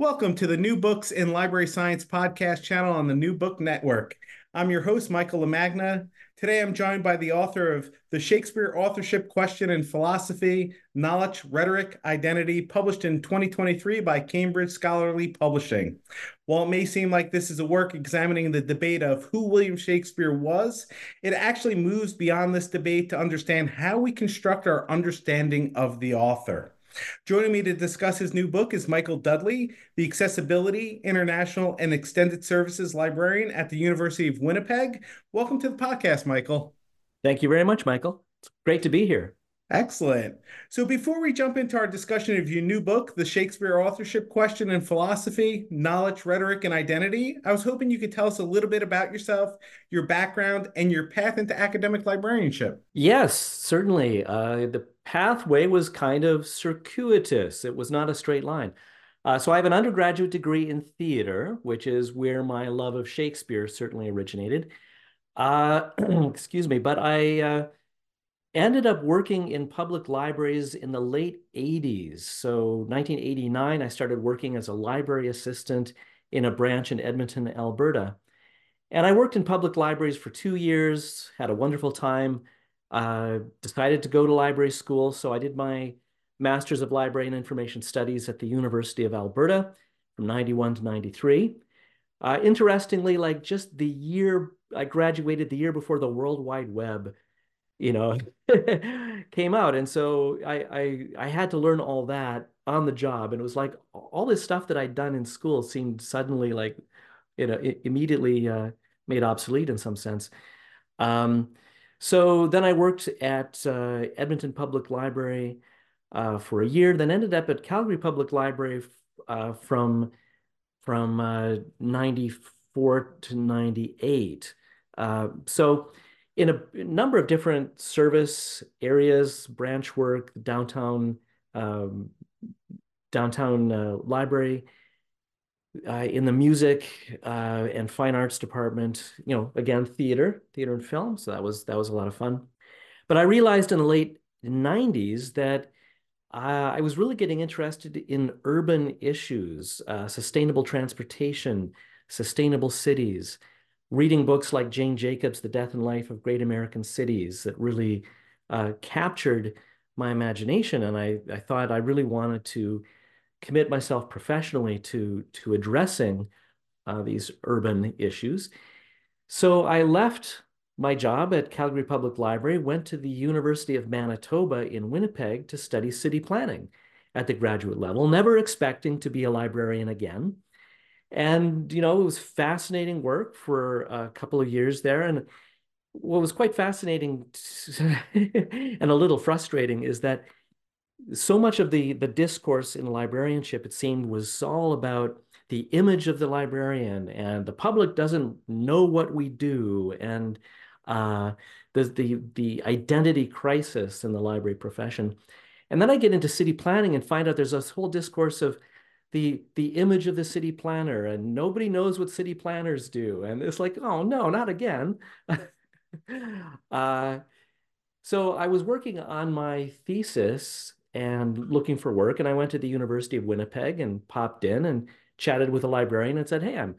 Welcome to the New Books in Library Science podcast channel on the New Book Network. I'm your host, Michael LaMagna. Today I'm joined by the author of The Shakespeare Authorship Question and Philosophy Knowledge, Rhetoric, Identity, published in 2023 by Cambridge Scholars Publishing. While it may seem like this is a work examining the debate of who William Shakespeare was, it actually moves beyond this debate to understand how we construct our understanding of the author. Joining me to discuss his new book is Michael Dudley, the Accessibility, International, and Extended Services Librarian at the University of Winnipeg. Welcome to the podcast, Michael. Thank you very much, Michael. It's great to be here. Excellent. So before we jump into our discussion of your new book, The Shakespeare Authorship Question and Philosophy, Knowledge, Rhetoric, and Identity, I was hoping you could tell us a little bit about yourself, your background, and your path into academic librarianship. Yes, certainly. Uh, the pathway was kind of circuitous. It was not a straight line. Uh, so I have an undergraduate degree in theater, which is where my love of Shakespeare certainly originated. Uh, excuse me, but I uh, ended up working in public libraries in the late 80s. So 1989, I started working as a library assistant in a branch in Edmonton, Alberta. And I worked in public libraries for two years, had a wonderful time, uh, decided to go to library school. So I did my Master's of Library and Information Studies at the University of Alberta from 91 to 93. Uh, interestingly, like just the year I graduated, the year before the World Wide Web you know, came out. And so I, I I had to learn all that on the job. And it was like all this stuff that I'd done in school seemed suddenly like, you know, immediately uh, made obsolete in some sense. Um, so then I worked at uh, Edmonton Public Library uh, for a year, then ended up at Calgary Public Library uh, from from 94 uh, to 98. Uh, so in a number of different service areas, branch work, downtown um, downtown uh, library, uh, in the music uh, and fine arts department. You know, again, theater, theater and film. So that was that was a lot of fun. But I realized in the late '90s that uh, I was really getting interested in urban issues, uh, sustainable transportation, sustainable cities reading books like Jane Jacobs' The Death and Life of Great American Cities that really uh, captured my imagination. And I, I thought I really wanted to commit myself professionally to, to addressing uh, these urban issues. So I left my job at Calgary Public Library, went to the University of Manitoba in Winnipeg to study city planning at the graduate level, never expecting to be a librarian again. And, you know, it was fascinating work for a couple of years there. And what was quite fascinating and a little frustrating is that so much of the, the discourse in librarianship, it seemed, was all about the image of the librarian and the public doesn't know what we do and uh, the, the, the identity crisis in the library profession. And then I get into city planning and find out there's this whole discourse of the the image of the city planner and nobody knows what city planners do and it's like oh no not again uh, so i was working on my thesis and looking for work and i went to the university of winnipeg and popped in and chatted with a librarian and said hey i'm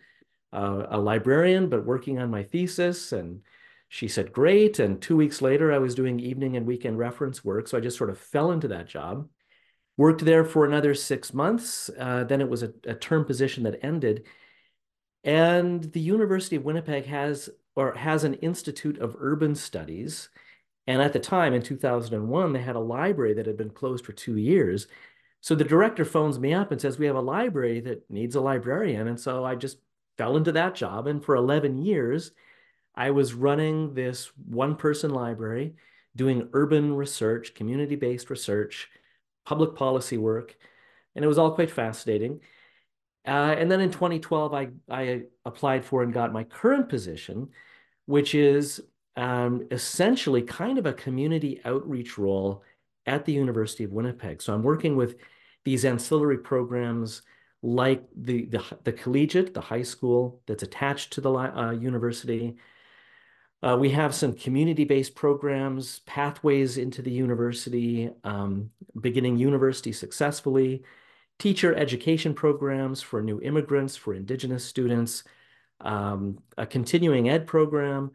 uh, a librarian but working on my thesis and she said great and two weeks later i was doing evening and weekend reference work so i just sort of fell into that job Worked there for another six months. Uh, then it was a, a term position that ended. And the University of Winnipeg has or has an Institute of Urban Studies. And at the time, in 2001, they had a library that had been closed for two years. So the director phones me up and says, We have a library that needs a librarian. And so I just fell into that job. And for 11 years, I was running this one person library, doing urban research, community based research public policy work, and it was all quite fascinating. Uh, and then in 2012, I, I applied for and got my current position, which is um, essentially kind of a community outreach role at the University of Winnipeg. So I'm working with these ancillary programs like the, the, the collegiate, the high school that's attached to the uh, university, uh, we have some community-based programs, pathways into the university, um, beginning university successfully, teacher education programs for new immigrants, for Indigenous students, um, a continuing ed program.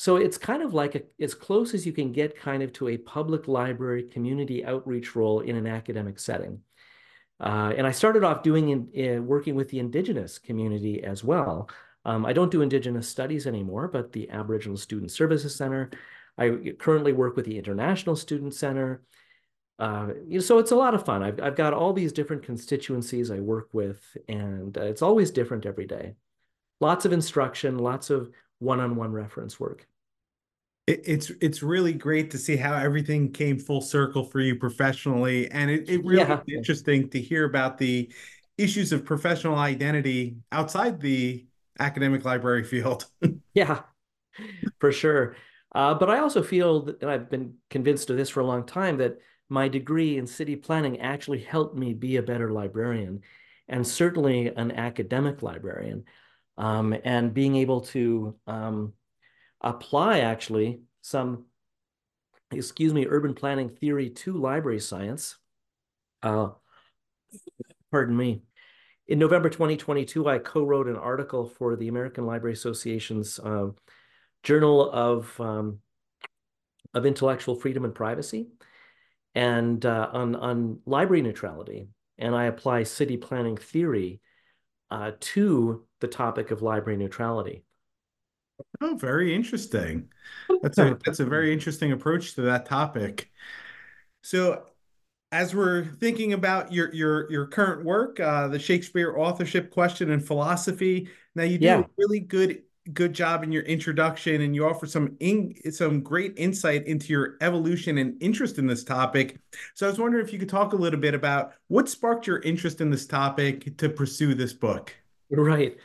So it's kind of like a, as close as you can get kind of to a public library community outreach role in an academic setting. Uh, and I started off doing in, in, working with the Indigenous community as well. Um, I don't do Indigenous studies anymore, but the Aboriginal Student Services Center. I currently work with the International Student Center. Uh, so it's a lot of fun. I've, I've got all these different constituencies I work with, and uh, it's always different every day. Lots of instruction, lots of one-on-one reference work. It, it's it's really great to see how everything came full circle for you professionally, and it, it really yeah. interesting to hear about the issues of professional identity outside the academic library field. yeah, for sure. Uh, but I also feel that, I've been convinced of this for a long time, that my degree in city planning actually helped me be a better librarian and certainly an academic librarian. Um, and being able to um, apply actually some, excuse me, urban planning theory to library science. Uh, pardon me. In November 2022, I co-wrote an article for the American Library Association's uh, Journal of, um, of Intellectual Freedom and Privacy and uh, on, on library neutrality. And I apply city planning theory uh, to the topic of library neutrality. Oh, very interesting. That's a that's a very interesting approach to that topic. So as we're thinking about your your your current work, uh, the Shakespeare authorship question and philosophy. Now you do yeah. a really good good job in your introduction, and you offer some in, some great insight into your evolution and interest in this topic. So I was wondering if you could talk a little bit about what sparked your interest in this topic to pursue this book. Right.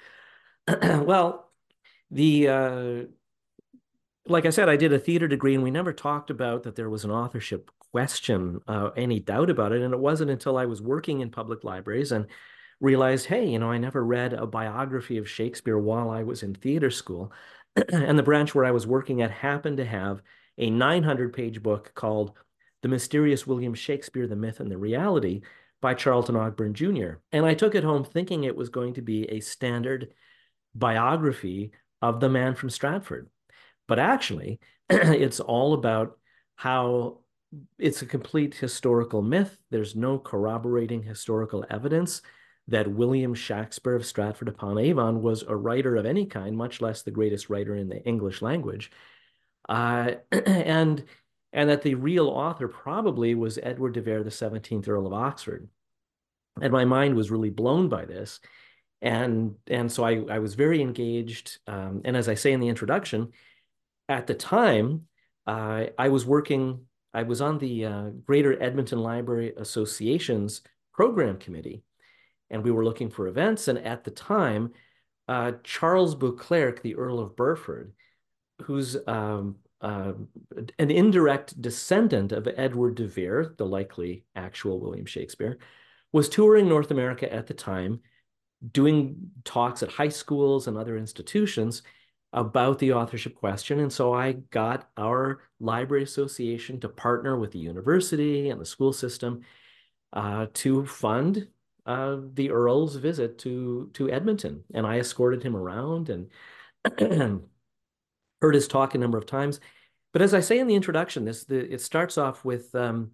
well, the uh, like I said, I did a theater degree, and we never talked about that there was an authorship question, uh, any doubt about it. And it wasn't until I was working in public libraries and realized, hey, you know, I never read a biography of Shakespeare while I was in theater school. and the branch where I was working at happened to have a 900 page book called The Mysterious William Shakespeare, The Myth and the Reality by Charlton Ogburn Jr. And I took it home thinking it was going to be a standard biography of the man from Stratford. But actually, it's all about how it's a complete historical myth. There's no corroborating historical evidence that William Shakespeare of Stratford upon Avon was a writer of any kind, much less the greatest writer in the English language. Uh, and, and that the real author probably was Edward de Vere, the 17th Earl of Oxford. And my mind was really blown by this. And, and so I, I was very engaged. Um, and as I say in the introduction, at the time, uh, I was working I was on the uh, Greater Edmonton Library Association's program committee, and we were looking for events. And at the time, uh, Charles Beauclerk, the Earl of Burford, who's um, uh, an indirect descendant of Edward de Vere, the likely actual William Shakespeare, was touring North America at the time, doing talks at high schools and other institutions about the authorship question. And so I got our library association to partner with the university and the school system uh, to fund uh, the Earl's visit to to Edmonton, and I escorted him around and heard his talk a number of times. But as I say in the introduction, this the, it starts off with um,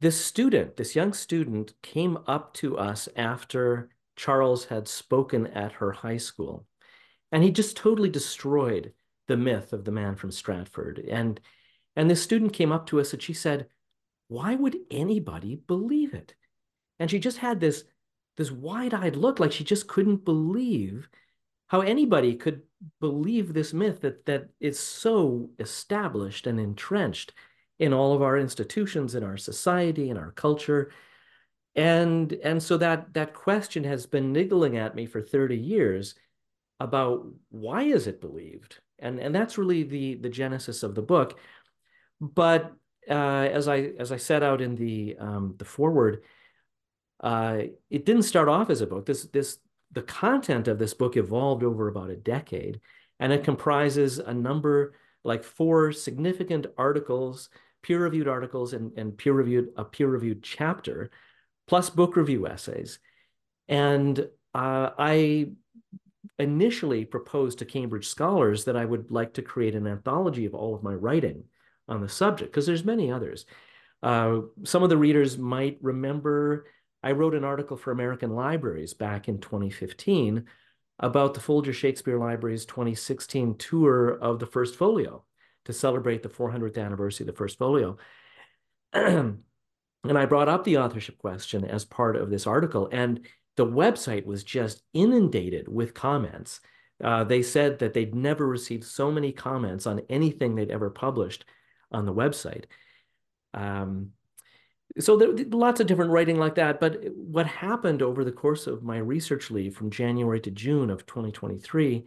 this student, this young student, came up to us after Charles had spoken at her high school, and he just totally destroyed the myth of the man from Stratford. And and this student came up to us and she said, "Why would anybody believe it?" And she just had this, this wide-eyed look, like she just couldn't believe how anybody could believe this myth that that is so established and entrenched in all of our institutions, in our society, in our culture. And, and so that, that question has been niggling at me for 30 years about why is it believed? And, and that's really the, the genesis of the book. But uh, as I as I set out in the um, the foreword, uh, it didn't start off as a book. This this the content of this book evolved over about a decade, and it comprises a number like four significant articles, peer-reviewed articles, and, and peer-reviewed a peer-reviewed chapter, plus book review essays. And uh, I initially proposed to Cambridge scholars that I would like to create an anthology of all of my writing on the subject, because there's many others. Uh, some of the readers might remember I wrote an article for American Libraries back in 2015 about the Folger Shakespeare Library's 2016 tour of the First Folio to celebrate the 400th anniversary of the First Folio. and I brought up the authorship question as part of this article, and the website was just inundated with comments. Uh, they said that they'd never received so many comments on anything they'd ever published on the website. Um, so there lots of different writing like that. But what happened over the course of my research leave from January to June of 2023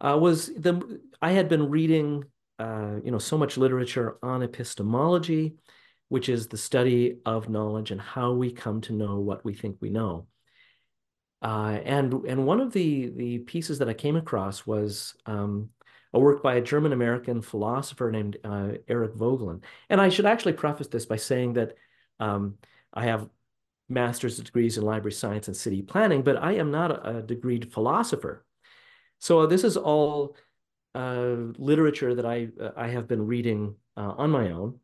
uh, was the I had been reading uh, you know so much literature on epistemology, which is the study of knowledge and how we come to know what we think we know. Uh, and and one of the the pieces that I came across was um, a work by a German American philosopher named uh, Eric Voegelin. And I should actually preface this by saying that um, I have master's degrees in library science and city planning, but I am not a, a degreed philosopher. So this is all uh, literature that I uh, I have been reading uh, on my own.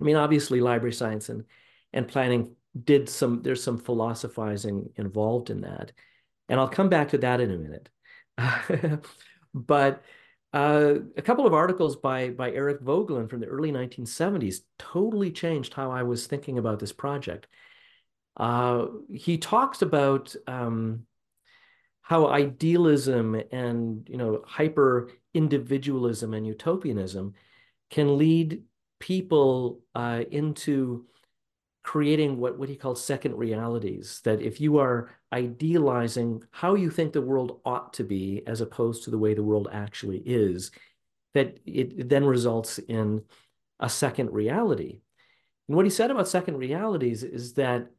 I mean, obviously, library science and and planning did some. There's some philosophizing involved in that, and I'll come back to that in a minute. but uh, a couple of articles by by Eric Voegelin from the early 1970s totally changed how I was thinking about this project. Uh, he talks about um, how idealism and you know hyper individualism and utopianism can lead people uh, into creating what, what he calls second realities. That if you are idealizing how you think the world ought to be as opposed to the way the world actually is, that it then results in a second reality. And what he said about second realities is that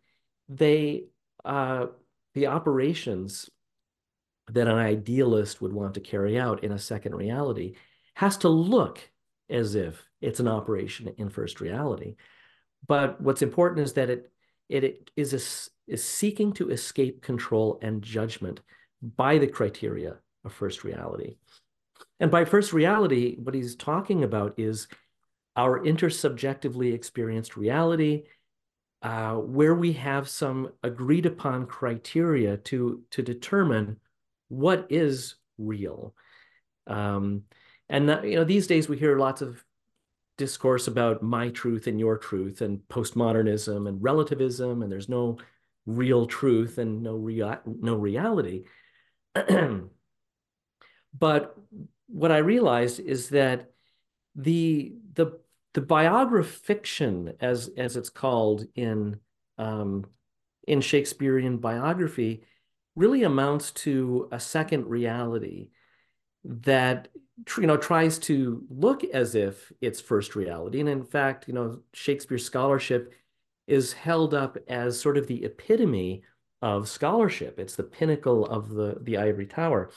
they, uh, the operations that an idealist would want to carry out in a second reality has to look as if it's an operation in first reality. But what's important is that it it is a, is seeking to escape control and judgment by the criteria of first reality. And by first reality, what he's talking about is our intersubjectively experienced reality, uh, where we have some agreed upon criteria to, to determine what is real. Um, and you know, these days we hear lots of discourse about my truth and your truth and postmodernism and relativism and there's no real truth and no rea- no reality. But what i realized is that the the the biographiction as as it's called in um, in shakespearean biography really amounts to a second reality that you know tries to look as if it's first reality. And in fact you know shakespeare scholarship is held up as sort of the epitome of scholarship. It's the pinnacle of the the ivory tower.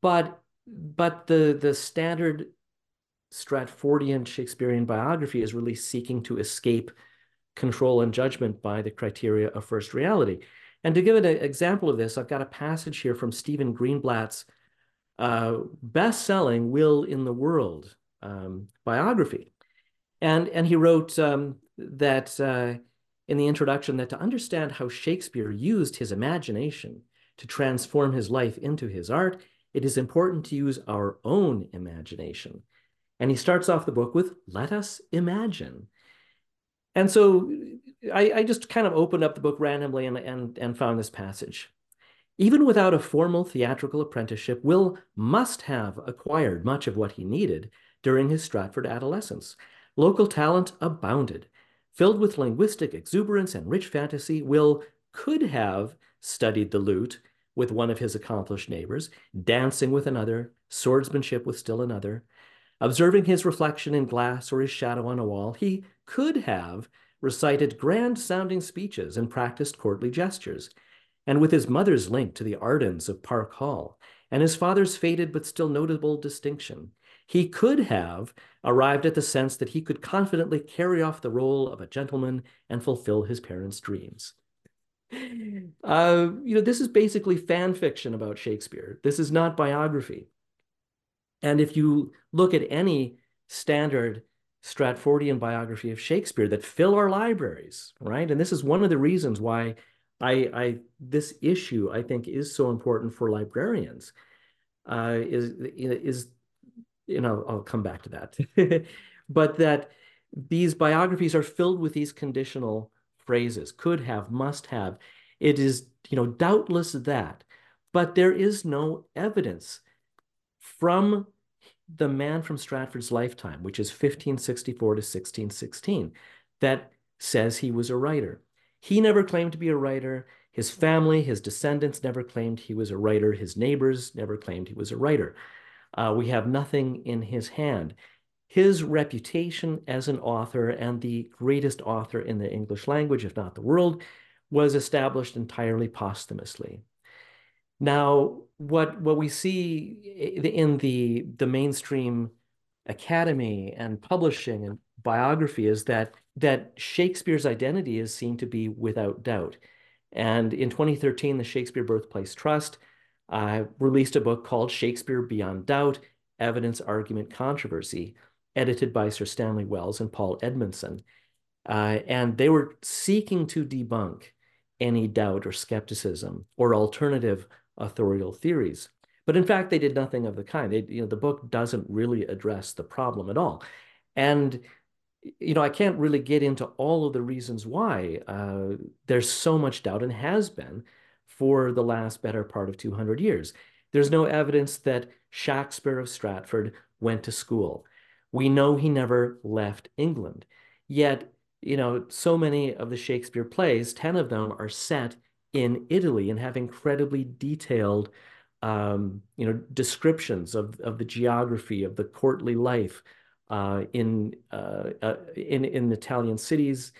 But but the the standard stratfordian shakespearean biography is really seeking to escape control and judgment by the criteria of first reality. And to give an example of this i've got a passage here from stephen greenblatt's uh, best-selling Will in the World um, biography. And, and he wrote um, that uh, in the introduction that to understand how Shakespeare used his imagination to transform his life into his art, it is important to use our own imagination. And he starts off the book with, let us imagine. And so I, I just kind of opened up the book randomly and, and, and found this passage. Even without a formal theatrical apprenticeship, Will must have acquired much of what he needed during his Stratford adolescence. Local talent abounded. Filled with linguistic exuberance and rich fantasy, Will could have studied the lute with one of his accomplished neighbors, dancing with another, swordsmanship with still another. Observing his reflection in glass or his shadow on a wall, he could have recited grand sounding speeches and practiced courtly gestures and with his mother's link to the Ardens of Park Hall, and his father's faded but still notable distinction, he could have arrived at the sense that he could confidently carry off the role of a gentleman and fulfill his parents' dreams. Uh, you know, this is basically fan fiction about Shakespeare. This is not biography. And if you look at any standard Stratfordian biography of Shakespeare that fill our libraries, right? And this is one of the reasons why I, I this issue I think is so important for librarians. Uh, is is you know I'll come back to that, but that these biographies are filled with these conditional phrases: could have, must have. It is you know doubtless that, but there is no evidence from the man from Stratford's lifetime, which is 1564 to 1616, that says he was a writer. He never claimed to be a writer. His family, his descendants never claimed he was a writer. His neighbors never claimed he was a writer. Uh, we have nothing in his hand. His reputation as an author and the greatest author in the English language, if not the world, was established entirely posthumously. Now, what, what we see in the, the mainstream academy and publishing and biography is that that Shakespeare's identity is seen to be without doubt. And in 2013, the Shakespeare Birthplace Trust uh, released a book called Shakespeare Beyond Doubt Evidence, Argument, Controversy, edited by Sir Stanley Wells and Paul Edmondson. Uh, and they were seeking to debunk any doubt or skepticism or alternative authorial theories. But in fact, they did nothing of the kind. They, you know, the book doesn't really address the problem at all. And you know, I can't really get into all of the reasons why uh, there's so much doubt and has been for the last better part of 200 years. There's no evidence that Shakespeare of Stratford went to school. We know he never left England. Yet, you know, so many of the Shakespeare plays, 10 of them are set in Italy and have incredibly detailed, um, you know, descriptions of, of the geography, of the courtly life, in, uh, uh, in in Italian cities.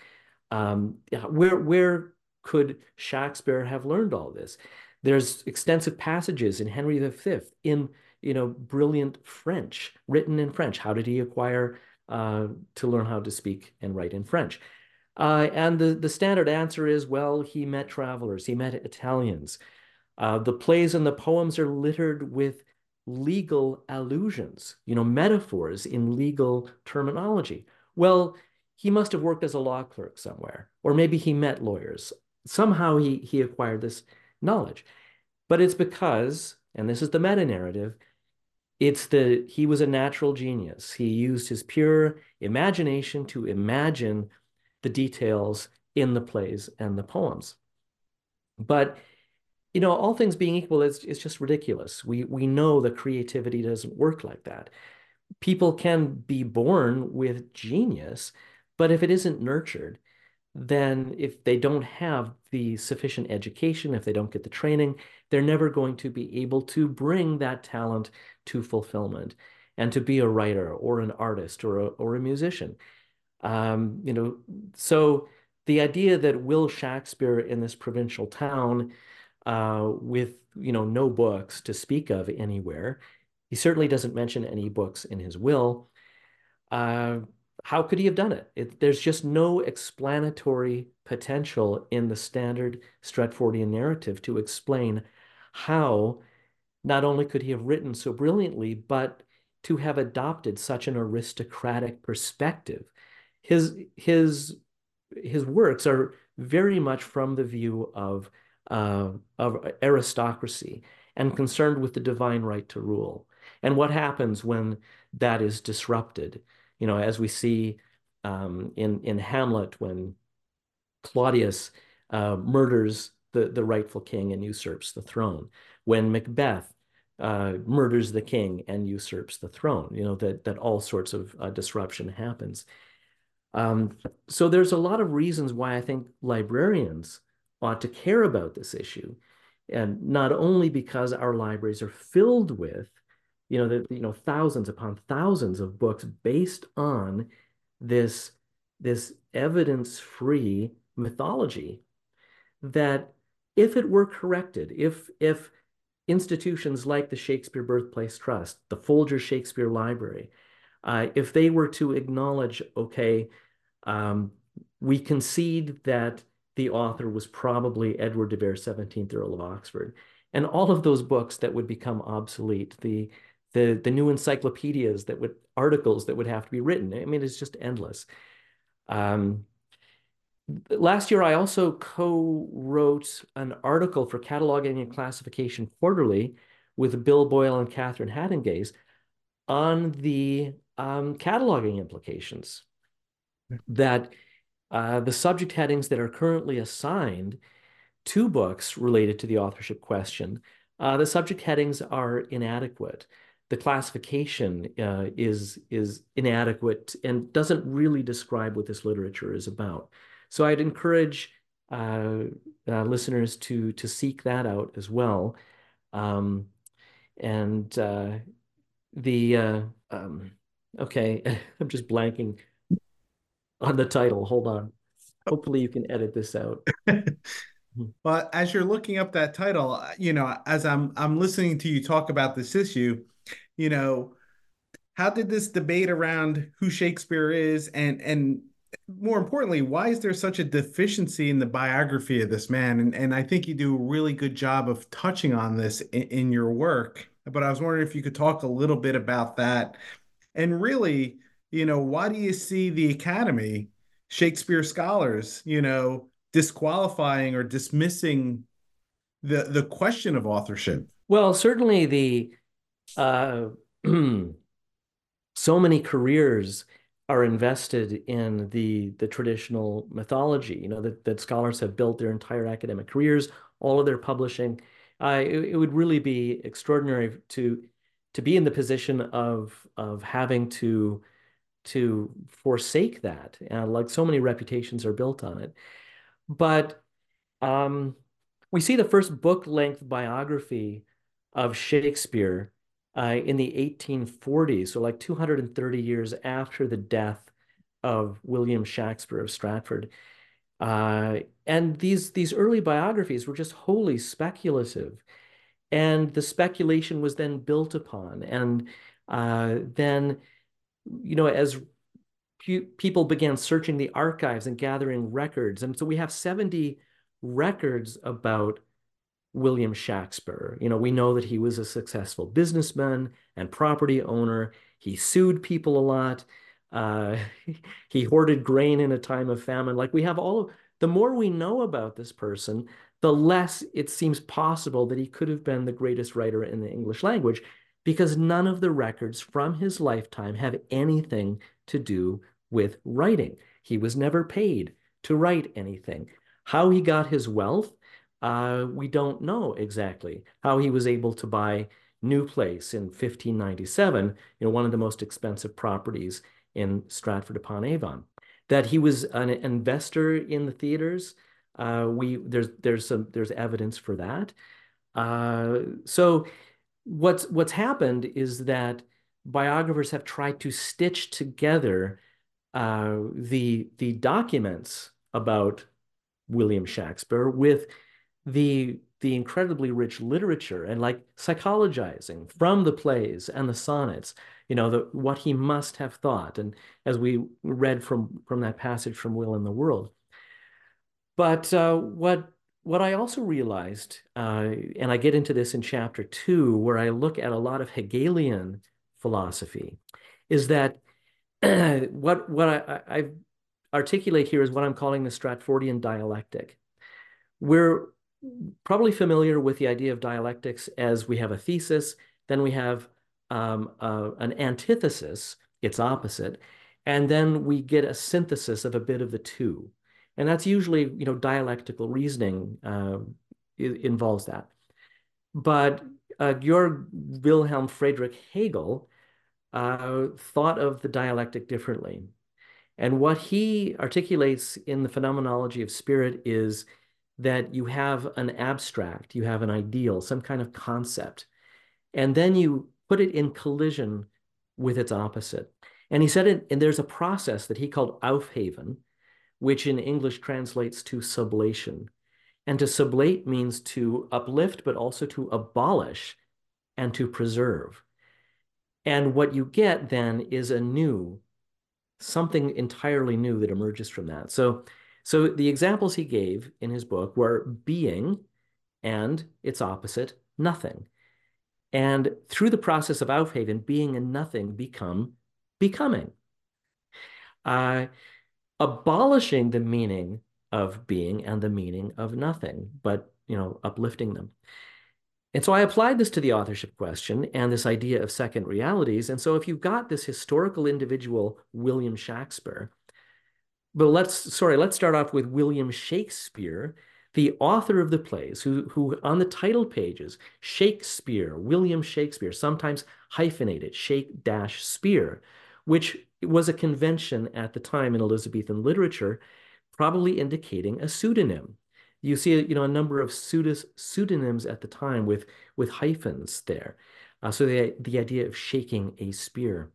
Um, where where could Shakespeare have learned all this? There's extensive passages in Henry V in you know brilliant French, written in French. How did he acquire uh, to learn how to speak and write in French? Uh, and the, the standard answer is, well, he met travelers, he met Italians. Uh, the plays and the poems are littered with legal allusions, you know, metaphors in legal terminology. Well, he must have worked as a law clerk somewhere, or maybe he met lawyers. Somehow he, he acquired this knowledge. But it's because, and this is the meta narrative, it's the he was a natural genius. He used his pure imagination to imagine the details in the plays and the poems. But you know, all things being equal, it's, it's just ridiculous. We, we know that creativity doesn't work like that. People can be born with genius, but if it isn't nurtured, then if they don't have the sufficient education, if they don't get the training, they're never going to be able to bring that talent to fulfillment and to be a writer or an artist or a, or a musician. Um, you know, so the idea that Will Shakespeare in this provincial town uh, with, you know, no books to speak of anywhere, he certainly doesn't mention any books in his will. Uh, how could he have done it? it? There's just no explanatory potential in the standard Stratfordian narrative to explain how not only could he have written so brilliantly, but to have adopted such an aristocratic perspective. His his his works are very much from the view of uh, of aristocracy and concerned with the divine right to rule and what happens when that is disrupted you know, as we see um, in in Hamlet when Claudius uh, murders the the rightful king and usurps the throne, when Macbeth uh, murders the king and usurps the throne. You know that that all sorts of uh, disruption happens. Um, so there's a lot of reasons why I think librarians ought to care about this issue, and not only because our libraries are filled with you know, that you know, thousands upon thousands of books based on this this evidence-free mythology that if it were corrected, if if institutions like the Shakespeare Birthplace Trust, the Folger Shakespeare Library, uh, if they were to acknowledge, okay, um, we concede that the author was probably Edward de Vere, 17th Earl of Oxford, and all of those books that would become obsolete, the the the new encyclopedias that would articles that would have to be written. I mean, it's just endless. Um, last year, I also co-wrote an article for Cataloging and Classification Quarterly with Bill Boyle and Catherine Hatinguais on the um, cataloging implications that uh, the subject headings that are currently assigned to books related to the authorship question, uh, the subject headings are inadequate the classification uh, is is inadequate and doesn't really describe what this literature is about. So I'd encourage uh, uh, listeners to to seek that out as well. Um, and the um, okay, I'm just blanking on the title. Hold on. Oh. Hopefully you can edit this out. Hmm. But as you're looking up that title, you know, as I'm I'm listening to you talk about this issue, you know, how did this debate around who Shakespeare is and and more importantly, why is there such a deficiency in the biography of this man? And and I think you do a really good job of touching on this in, in your work. But I was wondering if you could talk a little bit about that. And really, you know, why do you see the Academy, Shakespeare scholars, you know, disqualifying or dismissing the the question of authorship? Well, certainly the uh, so many careers are invested in the the traditional mythology. You know that that scholars have built their entire academic careers, all of their publishing. Uh, it, it, would really be extraordinary to to be in the position of of having to to forsake that. Uh, like so many reputations are built on it, but um, we see the first book length biography of Shakespeare uh, in the 1840s, so like 230 years after the death of William Shakespeare of Stratford. Uh, and these these early biographies were just wholly speculative, and the speculation was then built upon, and uh, then, you know, as people began searching the archives and gathering records, and so we have 70 records about William Shakespeare. You know, we know that he was a successful businessman and property owner. He sued people a lot. Uh, he hoarded grain in a time of famine. Like we have all of, the more we know about this person, the less it seems possible that he could have been the greatest writer in the English language because none of the records from his lifetime have anything to do with writing. He was never paid to write anything. How he got his wealth uh, we don't know exactly how he was able to buy New Place in 1597, you know, one of the most expensive properties in Stratford upon Avon. that he was an investor in the theaters. Uh, we there's there's some there's evidence for that. Uh, so what's what's happened is that biographers have tried to stitch together uh, the the documents about William Shakespeare with the the incredibly rich literature and like psychologizing from the plays and the sonnets you know the, what he must have thought. And as we read from from that passage from will and the world. But uh, what what I also realized, uh, and I get into this in chapter two, where I look at a lot of Hegelian philosophy, is that what what I, I articulate here is what I'm calling the Stratfordian dialectic. We're probably familiar with the idea of dialectics as we have a thesis, then we have um, uh, an antithesis, its opposite, and then we get a synthesis of a bit of the two. And that's usually, you know, dialectical reasoning uh, involves that. But uh, Georg Wilhelm Friedrich Hegel uh, thought of the dialectic differently. And what he articulates in the phenomenology of spirit is that you have an abstract, you have an ideal, some kind of concept, and then you put it in collision with its opposite. And he said it, and there's a process that he called Aufheben, which in English translates to sublation. And to sublate means to uplift, but also to abolish and to preserve. And what you get then is a new, something entirely new that emerges from that. So, so the examples he gave in his book were being and its opposite, nothing. And through the process of Aufheben, being and nothing become becoming. Uh, abolishing the meaning of being and the meaning of nothing, but you know, uplifting them. And so I applied this to the authorship question and this idea of second realities. And so if you've got this historical individual, William Shakespeare, but let's, sorry, let's start off with William Shakespeare, the author of the plays, who, who on the title pages, Shakespeare, William Shakespeare, sometimes hyphenated, Shake dash Spear, which was a convention at the time in Elizabethan literature, probably indicating a pseudonym. You see, you know, a number of pseudonyms at the time with with hyphens there. Uh, so the the idea of shaking a spear.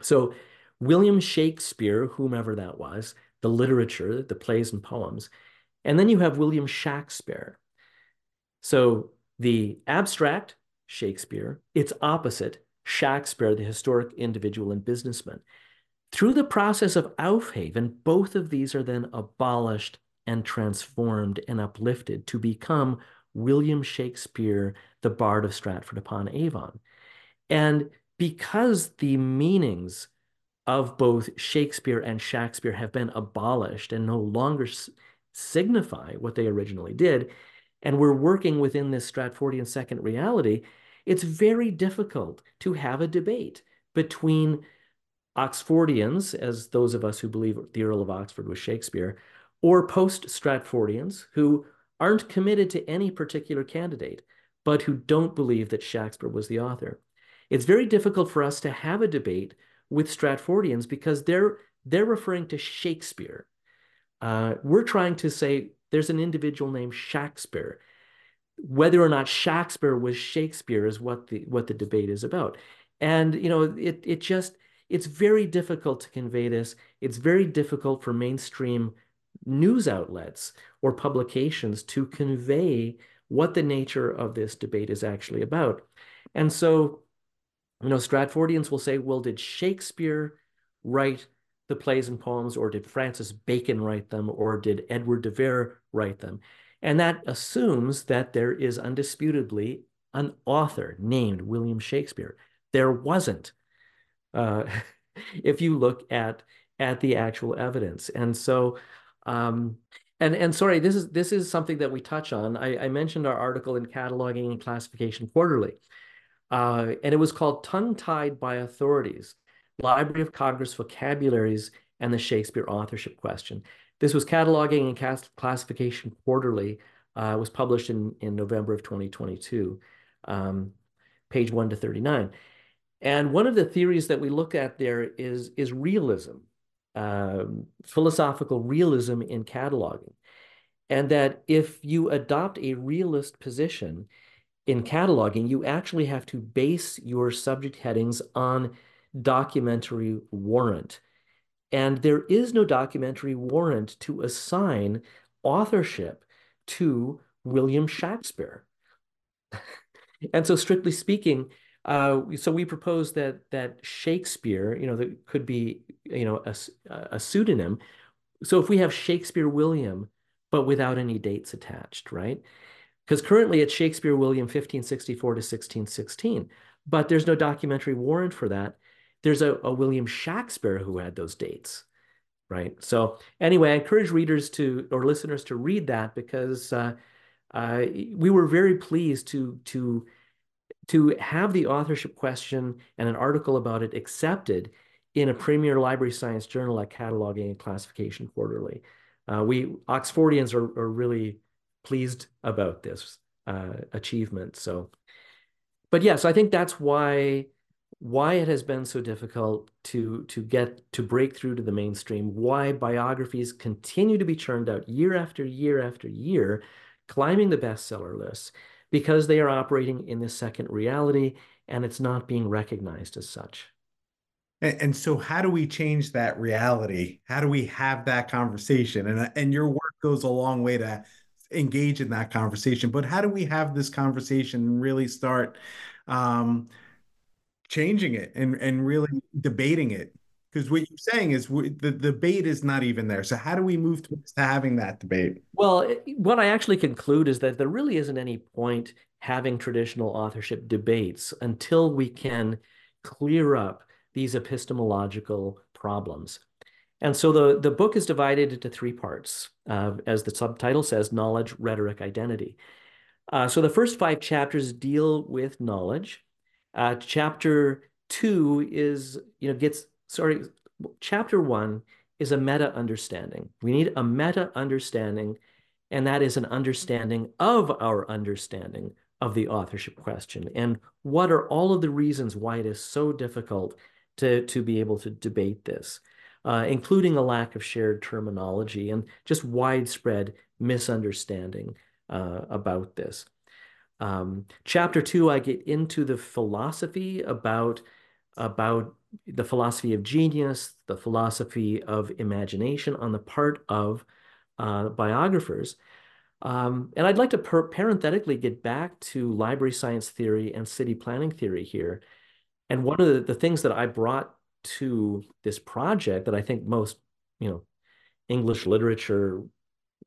So William Shakespeare, whomever that was, the literature, the plays and poems, and then you have William Shakespeare. So the abstract Shakespeare, its opposite Shakespeare, the historic individual and businessman. Through the process of Aufheben, both of these are then abolished and transformed and uplifted to become William Shakespeare, the Bard of Stratford upon Avon. And because the meanings of both Shakespeare and Shakespeare have been abolished and no longer signify what they originally did, and we're working within this Stratfordian second reality, it's very difficult to have a debate between Oxfordians, as those of us who believe the Earl of Oxford was Shakespeare, or post Stratfordians who aren't committed to any particular candidate, but who don't believe that Shakespeare was the author. It's very difficult for us to have a debate with Stratfordians because they're they're referring to Shakespeare. Uh, we're trying to say there's an individual named Shakespeare whether or not Shakespeare was Shakespeare is what the what the debate is about. And you know, it it just it's very difficult to convey this. It's very difficult for mainstream news outlets or publications to convey what the nature of this debate is actually about. And so, you know, Stratfordians will say, well, did Shakespeare write the plays and poems, or did Francis Bacon write them, or did Edward de Vere write them? And that assumes that there is undisputably an author named William Shakespeare. There wasn't. Uh, if you look at at the actual evidence, and so, um, and and sorry, this is this is something that we touch on. I, I mentioned our article in Cataloging and Classification Quarterly, uh, and it was called "Tongue Tied by Authorities: Library of Congress Vocabularies and the Shakespeare Authorship Question." This was cataloging and classification quarterly. Uh, was published in, in November of 2022, um, page 1 to 39. And one of the theories that we look at there is, is realism. um, philosophical realism in cataloging. And that if you adopt a realist position in cataloging, you actually have to base your subject headings on documentary warrant. And there is no documentary warrant to assign authorship to William Shakespeare. and so, strictly speaking, uh, so we propose that that Shakespeare, you know, that could be, you know, a, a pseudonym. So if we have Shakespeare William, but without any dates attached, right? Because currently it's Shakespeare William 1564 to 1616, but there's no documentary warrant for that. There's a, a William Shakespeare who had those dates, right? So anyway, I encourage readers to or listeners to read that because uh, uh, we were very pleased to to to have the authorship question and an article about it accepted in a premier library science journal like Cataloging and Classification Quarterly. Uh, we Oxfordians are, are, really pleased about this uh, achievement. So, but yes, yeah, so I think that's why why it has been so difficult to to get to break through to the mainstream. Why biographies continue to be churned out year after year after year, climbing the bestseller lists because they are operating in this second reality and it's not being recognized as such. And, and, so, how do we change that reality? How do we have that conversation? And and your work goes a long way to engage in that conversation. But how do we have this conversation and really start um, changing it and and really debating it? because what you're saying is we, the, the debate is not even there. So how do we move to having that debate? Well, what I actually conclude is that there really isn't any point having traditional authorship debates until we can clear up these epistemological problems. And so the, the book is divided into three parts, uh, as the subtitle says, knowledge, rhetoric, identity. Uh, so the first five chapters deal with knowledge. Uh, chapter two is, you know, gets sorry, chapter one is a meta understanding. We need a meta understanding, and that is an understanding of our understanding of the authorship question. And what are all of the reasons why it is so difficult to, to be able to debate this, uh, including a lack of shared terminology and just widespread misunderstanding uh, about this. Um, chapter two, I get into the philosophy about, about the philosophy of genius, the philosophy of imagination on the part of uh, biographers. Um, and I'd like to parenthetically get back to library science theory and city planning theory here. And one of the, the things that I brought to this project that I think most, you know, English literature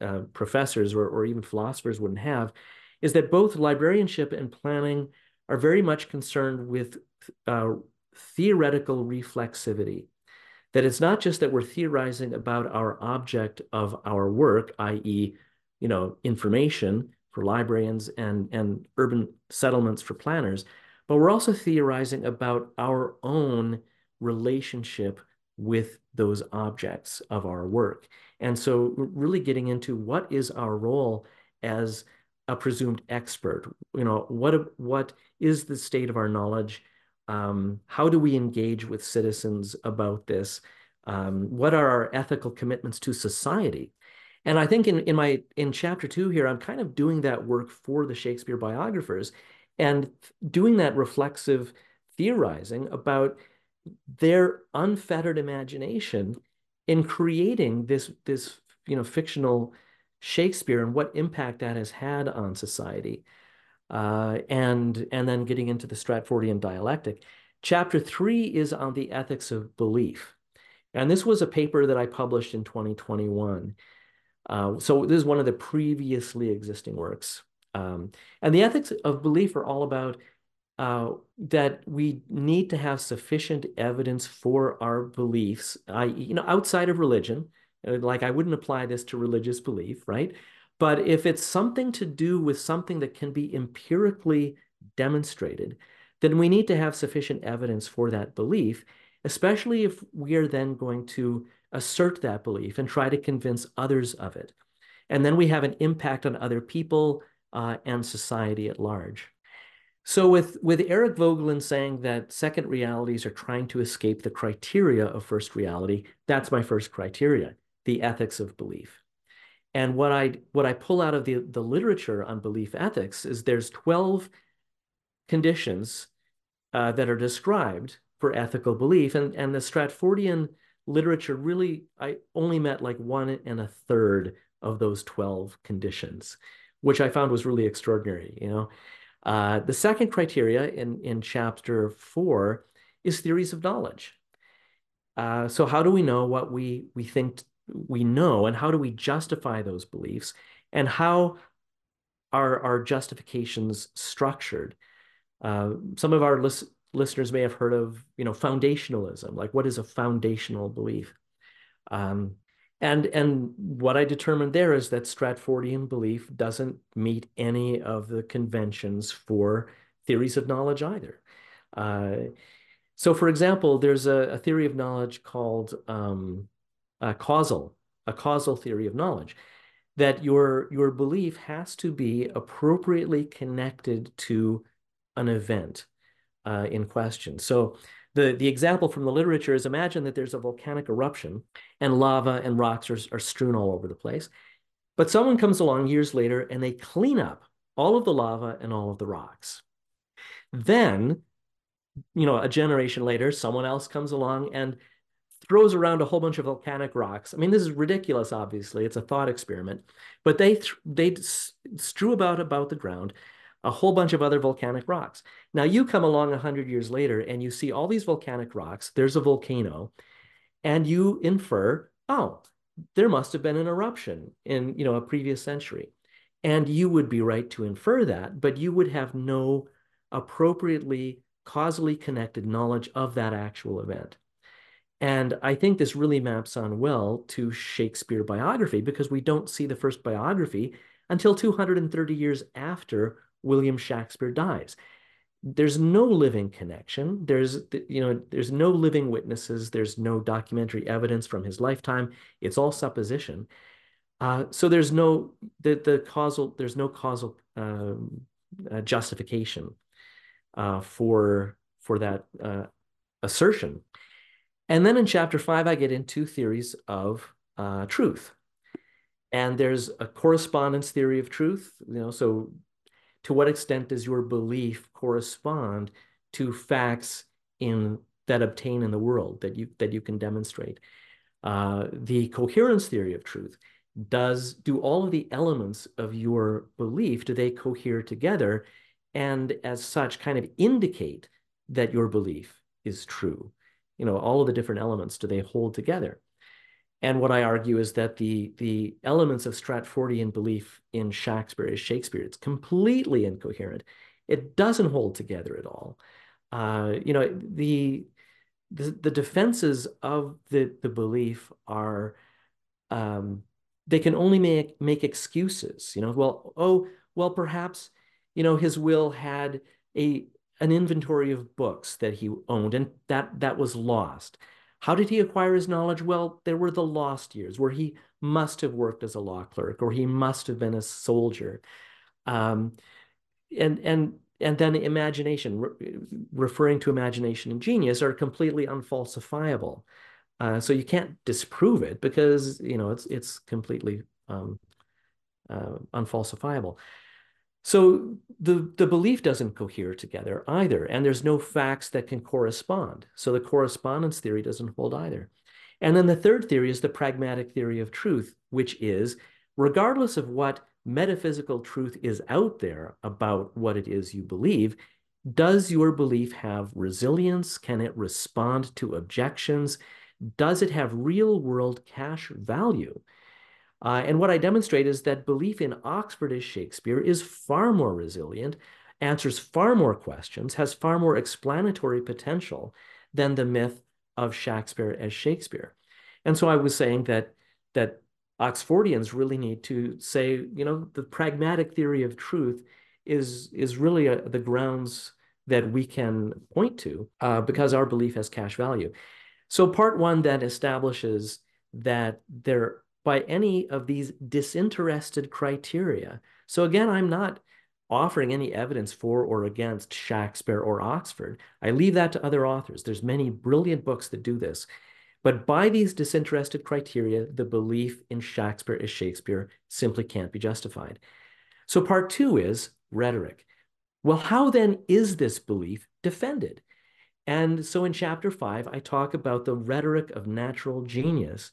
uh, professors or, or even philosophers wouldn't have is that both librarianship and planning are very much concerned with uh, theoretical reflexivity. That it's not just that we're theorizing about our object of our work, i.e., you know, information for librarians and, and urban settlements for planners, but we're also theorizing about our own relationship with those objects of our work. And so really getting into what is our role as a presumed expert, you know, what, what is the state of our knowledge um, how do we engage with citizens about this? Um, what are our ethical commitments to society? And I think in, in my in chapter two here, I'm kind of doing that work for the Shakespeare biographers and doing that reflexive theorizing about their unfettered imagination in creating this this you know fictional Shakespeare and what impact that has had on society uh, and and then getting into the Stratfordian dialectic. Chapter three is on the ethics of belief, and this was a paper that I published in 2021. Uh, so this is one of the previously existing works, um, and the ethics of belief are all about uh, that we need to have sufficient evidence for our beliefs, I, you know, outside of religion. Uh, like I wouldn't apply this to religious belief, right? But if it's something to do with something that can be empirically demonstrated, then we need to have sufficient evidence for that belief, especially if we are then going to assert that belief and try to convince others of it. And then we have an impact on other people uh, and society at large. So with with Eric Voegelin saying that second realities are trying to escape the criteria of first reality, that's my first criteria, the ethics of belief. And what I what I pull out of the, the literature on belief ethics is there's 12 conditions uh, that are described for ethical belief. And, and the Stratfordian literature really, I only met like one and a third of those 12 conditions, which I found was really extraordinary, you know. Uh, the second criteria in, in chapter four is theories of knowledge. Uh, so how do we know what we, we think we know and how do we justify those beliefs and how are our justifications structured? Uh, some of our lis listeners may have heard of, you know, foundationalism. Like, what is a foundational belief? Um, and and what I determined there is that Stratfordian belief doesn't meet any of the conventions for theories of knowledge either. Uh, so, for example, there's a, a theory of knowledge called um, a causal, a causal theory of knowledge, that your your belief has to be appropriately connected to an event uh, in question. So the, the example from the literature is imagine that there's a volcanic eruption and lava and rocks are, are strewn all over the place. But someone comes along years later and they clean up all of the lava and all of the rocks. Then, you know, a generation later, someone else comes along and throws around a whole bunch of volcanic rocks. I mean, this is ridiculous, obviously. It's a thought experiment. But they, they strew about about the ground a whole bunch of other volcanic rocks. Now you come along 100 years later and you see all these volcanic rocks, there's a volcano, and you infer, oh, there must have been an eruption in, you know, a previous century. And you would be right to infer that, but you would have no appropriately causally connected knowledge of that actual event. And I think this really maps on well to Shakespeare biography because we don't see the first biography until 230 years after William Shakespeare dies. There's no living connection. There's, you know, there's no living witnesses. There's no documentary evidence from his lifetime. It's all supposition. Uh, so there's no the the causal. There's no causal um, uh, justification uh, for for that uh, assertion. And then in chapter five, I get into theories of uh, truth. And there's a correspondence theory of truth. You know, so to what extent does your belief correspond to facts in that obtain in the world that you that you can demonstrate? Uh, the coherence theory of truth does do all of the elements of your belief do they cohere together and as such kind of indicate that your belief is true you know all of the different elements do they hold together and what I argue is that the the elements of Stratfordian belief in Shakespeare is Shakespeare. It's completely incoherent. It doesn't hold together at all. Uh, you know, the, the the defenses of the the belief are um, they can only make make excuses. You know, well, oh, well, perhaps you know his will had a an inventory of books that he owned, and that that was lost. How did he acquire his knowledge? Well, there were the lost years where he must have worked as a law clerk or he must have been a soldier. Um, and and and then imagination, re referring to imagination and genius, are completely unfalsifiable. Uh, so you can't disprove it because you know it's it's completely um, uh, unfalsifiable. So the, the belief doesn't cohere together either, and there's no facts that can correspond. So the correspondence theory doesn't hold either. And then the third theory is the pragmatic theory of truth, which is regardless of what metaphysical truth is out there about what it is you believe, does your belief have resilience? Can it respond to objections? Does it have real world cash value? Uh, and what I demonstrate is that belief in Oxford as Shakespeare is far more resilient, answers far more questions, has far more explanatory potential than the myth of Shakespeare as Shakespeare. And so I was saying that that Oxfordians really need to say, you know, the pragmatic theory of truth is is really a, the grounds that we can point to uh, because our belief has cash value. So part one that establishes that there by any of these disinterested criteria. So again, I'm not offering any evidence for or against Shakespeare or Oxford. I leave that to other authors. There's many brilliant books that do this. But by these disinterested criteria, the belief in Shakespeare as Shakespeare simply can't be justified. So part two is rhetoric. Well, how then is this belief defended? And so in chapter five, I talk about the rhetoric of natural genius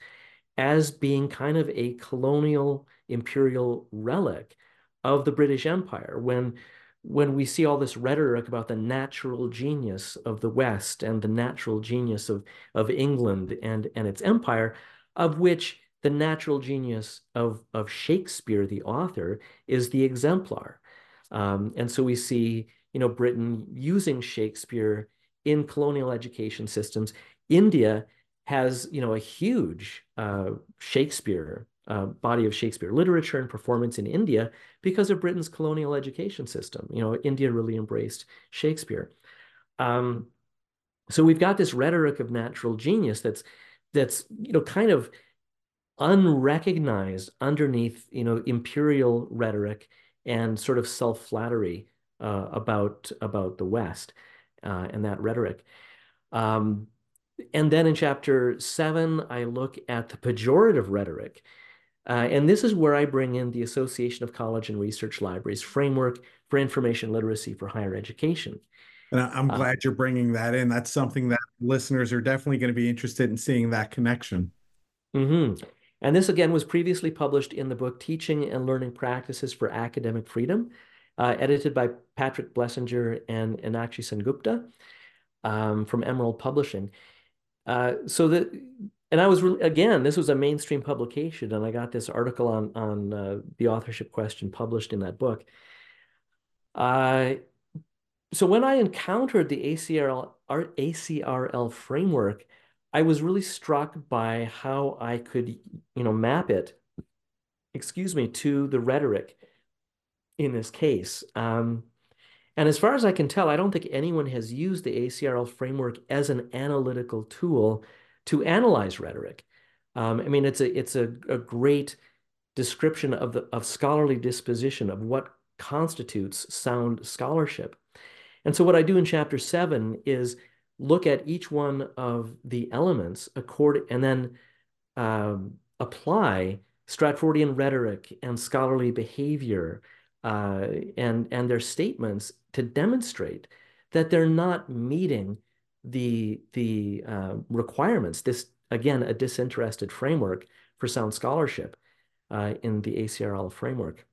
as being kind of a colonial imperial relic of the British Empire. When, when we see all this rhetoric about the natural genius of the West and the natural genius of, of England and, and its empire, of which the natural genius of, of Shakespeare, the author, is the exemplar. Um, and so we see, you know, Britain using Shakespeare in colonial education systems. India has, you know, a huge uh, Shakespeare uh, body of Shakespeare literature and performance in India because of Britain's colonial education system. You know, India really embraced Shakespeare. Um, so we've got this rhetoric of natural genius that's that's you know kind of unrecognized underneath you know imperial rhetoric and sort of self-flattery uh, about about the West uh, and that rhetoric. Um, and then in chapter seven, I look at the pejorative rhetoric. Uh, and this is where I bring in the Association of College and Research Libraries framework for information literacy for higher education. And I'm uh, glad uh, you're bringing that in. That's something that listeners are definitely going to be interested in seeing that connection. Mm-hmm. And this again was previously published in the book Teaching and Learning Practices for Academic Freedom, uh, edited by Patrick Blessinger and Enakshi Sengupta um, from Emerald Publishing. Uh, so that, and I was really, again, this was a mainstream publication, and I got this article on on uh, the authorship question published in that book. Uh, so when I encountered the ACRL ACRL framework, I was really struck by how I could, you know, map it, excuse me, to the rhetoric in this case. Um, and as far as I can tell, I don't think anyone has used the ACRL framework as an analytical tool to analyze rhetoric. Um, I mean, it's a it's a, a great description of the of scholarly disposition of what constitutes sound scholarship. And so what I do in chapter seven is look at each one of the elements accord and then um, apply Stratfordian rhetoric and scholarly behavior uh, and and their statements to demonstrate that they're not meeting the the uh, requirements. This again a disinterested framework for sound scholarship uh, in the ACRL framework.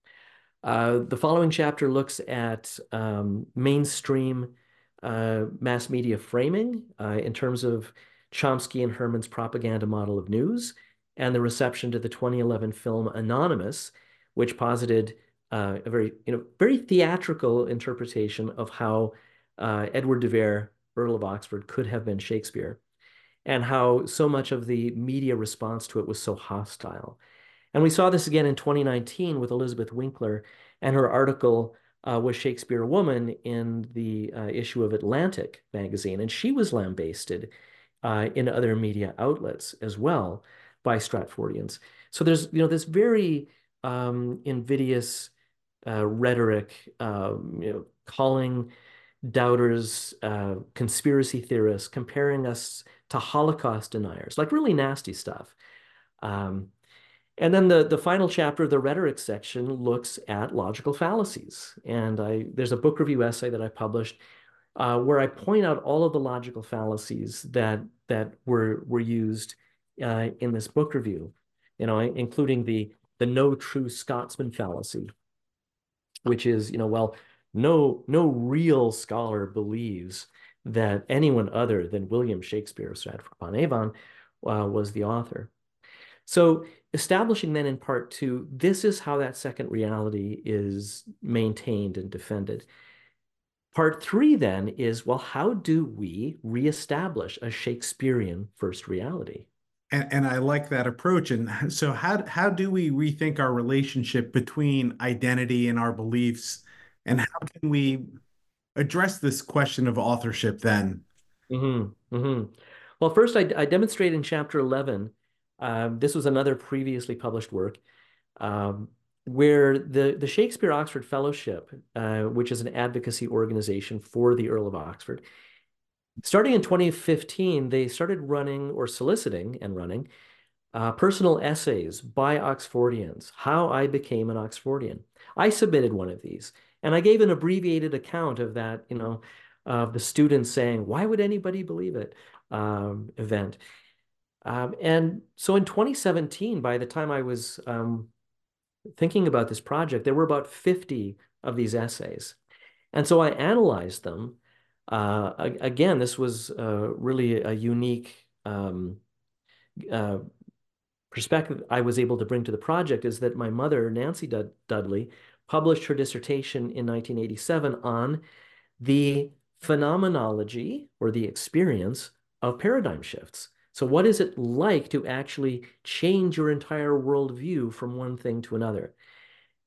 Uh, the following chapter looks at um, mainstream uh, mass media framing uh, in terms of Chomsky and Herman's propaganda model of news and the reception to the 2011 film Anonymous, which posited uh, a very, you know, very theatrical interpretation of how uh, Edward de Vere, Earl of Oxford, could have been Shakespeare, and how so much of the media response to it was so hostile. And we saw this again in 2019 with Elizabeth Winkler and her article uh, was Shakespeare a Woman in the uh, issue of Atlantic magazine, and she was lambasted uh, in other media outlets as well by Stratfordians. So there's you know this very um, invidious uh, rhetoric, um, you know, calling doubters uh, conspiracy theorists, comparing us to Holocaust deniers, like really nasty stuff. Um, and then the, the final chapter, of the rhetoric section, looks at logical fallacies. And I there's a book review essay that I published uh, where I point out all of the logical fallacies that that were were used uh, in this book review, you know, including the the no true Scotsman fallacy, which is, you know, well, no no real scholar believes that anyone other than William Shakespeare of Stratford upon Avon uh, was the author. So establishing then in part two, this is how that second reality is maintained and defended. Part three then is, well, how do we reestablish a Shakespearean first reality? And, and I like that approach. And so how, how do we rethink our relationship between identity and our beliefs? And how can we address this question of authorship then? Mm-hmm, mm-hmm. Well, first, I, I demonstrate in chapter 11 um, this was another previously published work um, where the, the Shakespeare Oxford Fellowship, uh, which is an advocacy organization for the Earl of Oxford, starting in 2015, they started running or soliciting and running uh, personal essays by Oxfordians, how I became an Oxfordian. I submitted one of these and I gave an abbreviated account of that, you know, of the students saying, why would anybody believe it um, event. Um, and so in 2017, by the time I was um, thinking about this project, there were about 50 of these essays. And so I analyzed them. Uh, again, this was uh, really a unique um, uh, perspective I was able to bring to the project is that my mother, Nancy Dud Dudley, published her dissertation in 1987 on the phenomenology or the experience of paradigm shifts. So what is it like to actually change your entire worldview from one thing to another?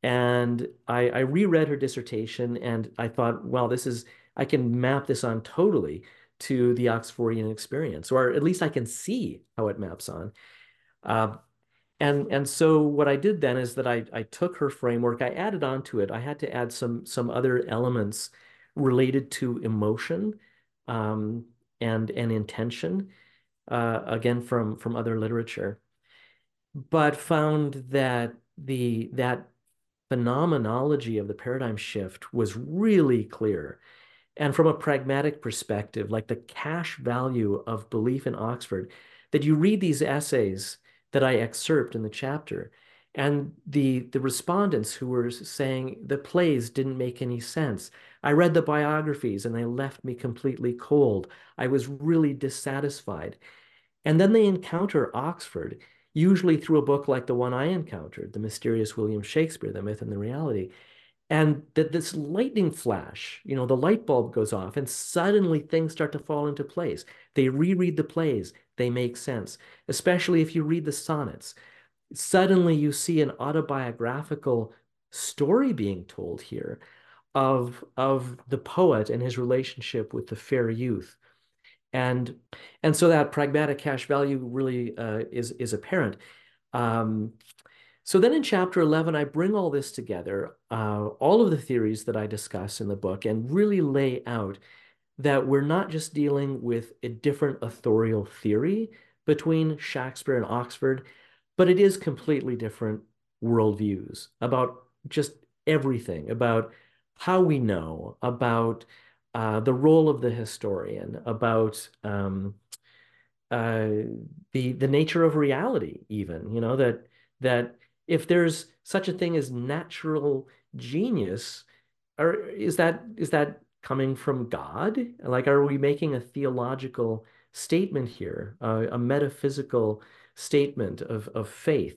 And I, I reread her dissertation and I thought, well, this is, I can map this on totally to the Oxfordian experience, or at least I can see how it maps on. Uh, and and so what I did then is that I I took her framework, I added on to it. I had to add some some other elements related to emotion um, and and intention, uh, again from from other literature, but found that the that phenomenology of the paradigm shift was really clear. And from a pragmatic perspective, like the cash value of belief in Oxford, that you read these essays that I excerpt in the chapter. And the, the respondents who were saying the plays didn't make any sense. I read the biographies and they left me completely cold. I was really dissatisfied. And then they encounter Oxford, usually through a book like the one I encountered, The Mysterious William Shakespeare, The Myth and the Reality. And that this lightning flash, you know, the light bulb goes off and suddenly things start to fall into place. They reread the plays, they make sense, especially if you read the sonnets. Suddenly you see an autobiographical story being told here of, of the poet and his relationship with the fair youth. And, and so that pragmatic cash value really uh, is, is apparent. Um, so then in chapter 11, I bring all this together, uh, all of the theories that I discuss in the book, and really lay out that we're not just dealing with a different authorial theory between Shakespeare and Oxford, but it is completely different worldviews about just everything, about how we know, about uh, the role of the historian, about um, uh, the the nature of reality, even you know that that if there's such a thing as natural genius, or is that is that coming from God? Like, are we making a theological statement here, uh, a metaphysical statement of, of faith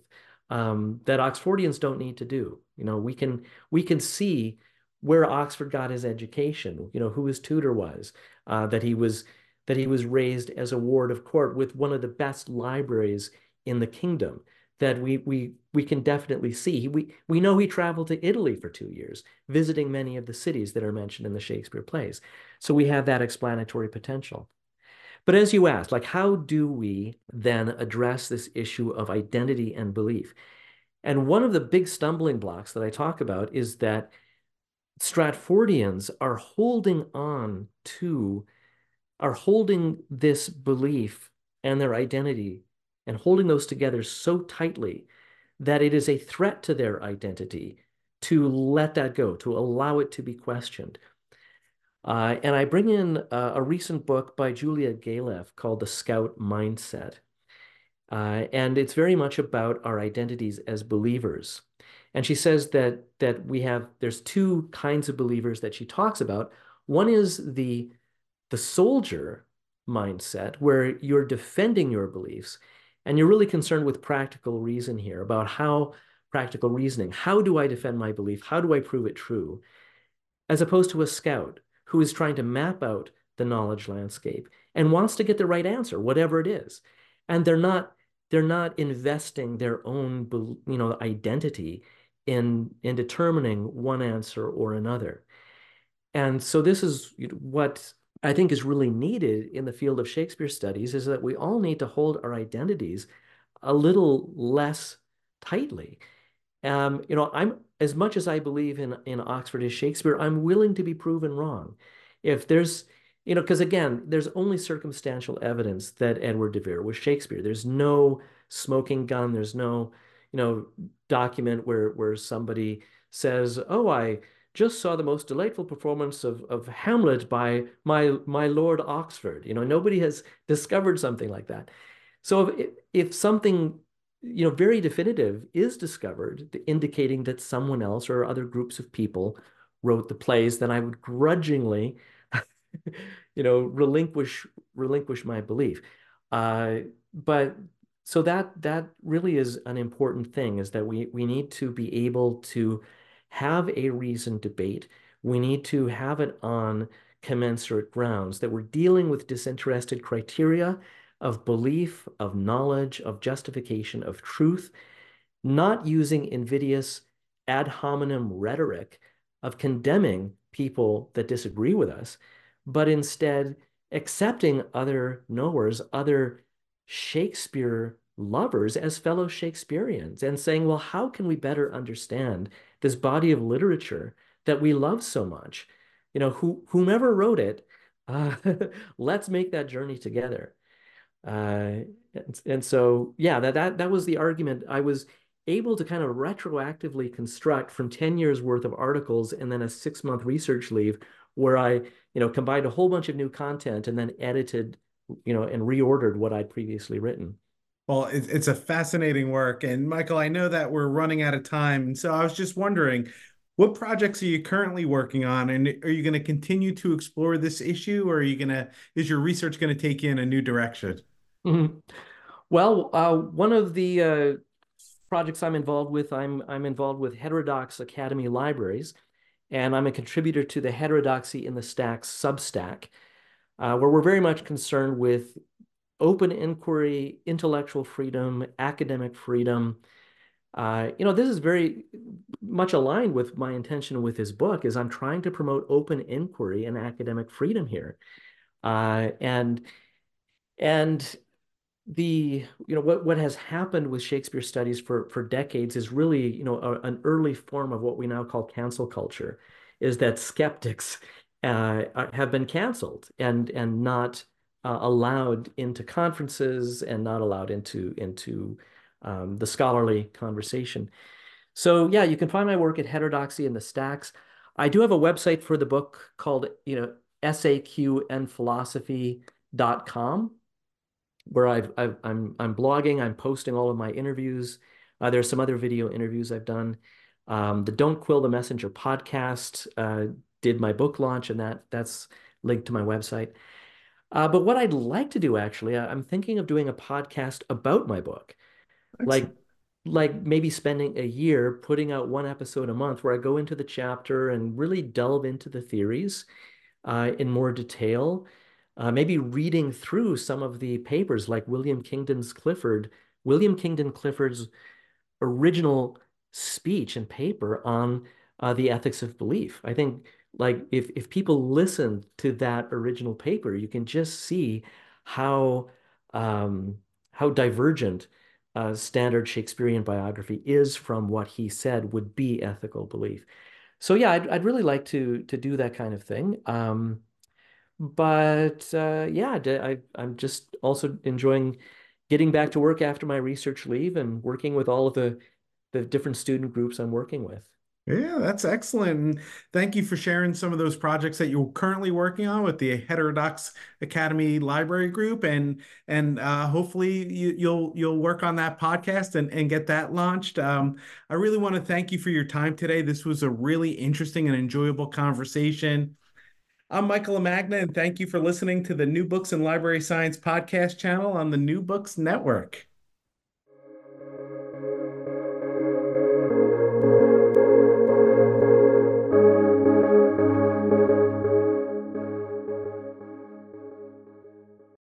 um, that Oxfordians don't need to do? You know, we can we can see where Oxford got his education. You know, who his tutor was, uh, that he was that he was raised as a ward of court with one of the best libraries in the kingdom that we we we can definitely see. We we know he traveled to Italy for two years, visiting many of the cities that are mentioned in the Shakespeare plays. So we have that explanatory potential. But as you asked, like how do we then address this issue of identity and belief? And one of the big stumbling blocks that I talk about is that Stratfordians are holding on to, are holding this belief and their identity and holding those together so tightly that it is a threat to their identity to let that go, to allow it to be questioned. Uh, and I bring in uh, a recent book by Julia Galef called The Scout Mindset. Uh, and it's very much about our identities as believers. And she says that that we have there's two kinds of believers that she talks about. One is the the soldier mindset where you're defending your beliefs and you're really concerned with practical reason here about how practical reasoning, how do I defend my belief? How do I prove it true? As opposed to a scout who is trying to map out the knowledge landscape and wants to get the right answer, whatever it is. And they're not they're not investing their own you know identity in in determining one answer or another. And so this is what I think is really needed in the field of Shakespeare studies is that we all need to hold our identities a little less tightly Um, you know, I'm as much as I believe in in Oxford as Shakespeare, I'm willing to be proven wrong. If there's, you know, because again, there's only circumstantial evidence that Edward de Vere was Shakespeare. There's no smoking gun. There's no, you know, document where where somebody says, "Oh, I just saw the most delightful performance of of Hamlet by my my Lord Oxford." You know, nobody has discovered something like that. So if if something you know, very definitive is discovered, indicating that someone else or other groups of people wrote the plays, then I would grudgingly, you know, relinquish relinquish my belief. Uh, but so that that really is an important thing is that we we need to be able to have a reasoned debate. We need to have it on commensurate grounds that we're dealing with disinterested criteria of belief, of knowledge, of justification, of truth, not using invidious ad hominem rhetoric of condemning people that disagree with us, but instead accepting other knowers, other Shakespeare lovers as fellow Shakespeareans and saying, well, how can we better understand this body of literature that we love so much? You know, who, whomever wrote it, uh, let's make that journey together. Uh, and, and so, yeah, that, that, that was the argument. I was able to kind of retroactively construct from 10 years worth of articles and then a six month research leave where I, you know, combined a whole bunch of new content and then edited, you know, and reordered what I'd previously written. Well, it's a fascinating work. And Michael, I know that we're running out of time. And so I was just wondering, what projects are you currently working on? And are you going to continue to explore this issue or are you going to, is your research going to take you in a new direction? Mm-hmm. Well, uh, one of the uh, projects I'm involved with, I'm I'm involved with Heterodox Academy Libraries, and I'm a contributor to the Heterodoxy in the Stacks Substack, uh, where we're very much concerned with open inquiry, intellectual freedom, academic freedom. Uh, you know, this is very much aligned with my intention with his book. Is I'm trying to promote open inquiry and academic freedom here, uh, and and the you know what what has happened with Shakespeare studies for for decades is really you know a, an early form of what we now call cancel culture, is that skeptics uh, have been canceled and and not uh, allowed into conferences and not allowed into into um, the scholarly conversation. So yeah, you can find my work at Heterodoxy in the Stacks. I do have a website for the book called you know saqnphilosophy.com where I've, I've I'm I'm blogging, I'm posting all of my interviews. Uh, there's some other video interviews I've done. Um, the Don't Quill the Messenger podcast uh, did my book launch, and that that's linked to my website. Uh, but what I'd like to do actually, I'm thinking of doing a podcast about my book, Excellent. like like maybe spending a year putting out one episode a month where I go into the chapter and really delve into the theories uh, in more detail uh, maybe reading through some of the papers like William Kingdon's Clifford, William Kingdon Clifford's original speech and paper on uh, the ethics of belief. I think like if if people listen to that original paper, you can just see how um, how divergent uh, standard Shakespearean biography is from what he said would be ethical belief. So yeah, I'd, I'd really like to to do that kind of thing. Um, but uh, yeah, I, I'm just also enjoying getting back to work after my research leave and working with all of the the different student groups I'm working with. Yeah, that's excellent. And thank you for sharing some of those projects that you're currently working on with the Heterodox Academy Library Group, and and uh, hopefully you, will you'll, you'll work on that podcast and and get that launched. Um, I really want to thank you for your time today. This was a really interesting and enjoyable conversation. I'm Michael LaMagna, and thank you for listening to the New Books in Library Science podcast channel on the New Books Network.